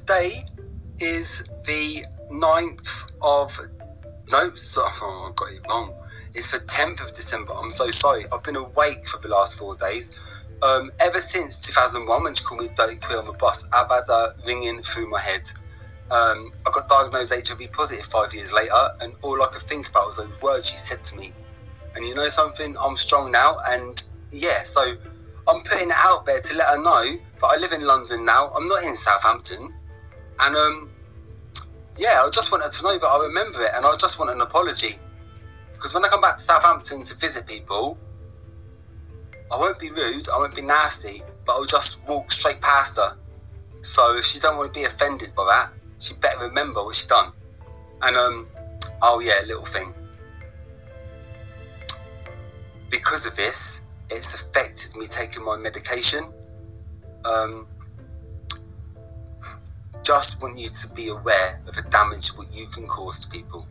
today is the 9th of. No, so, oh, I got it wrong. It's the 10th of December. I'm so sorry. I've been awake for the last four days. Um, ever since 2001, when she called me Dirty Queer on the bus, I've had a ringing through my head. Um, I got diagnosed HIV positive five years later, and all I could think about was those words she said to me. And you know something? I'm strong now, and yeah, so I'm putting it out there to let her know that I live in London now. I'm not in Southampton, and um, yeah, I just wanted to know that I remember it, and I just want an apology because when I come back to Southampton to visit people, I won't be rude, I won't be nasty, but I'll just walk straight past her. So if she don't want to be offended by that, she better remember what she done. And um, oh yeah, little thing. Because of this, it's affected me taking my medication. Um, just want you to be aware of the damage what you can cause to people.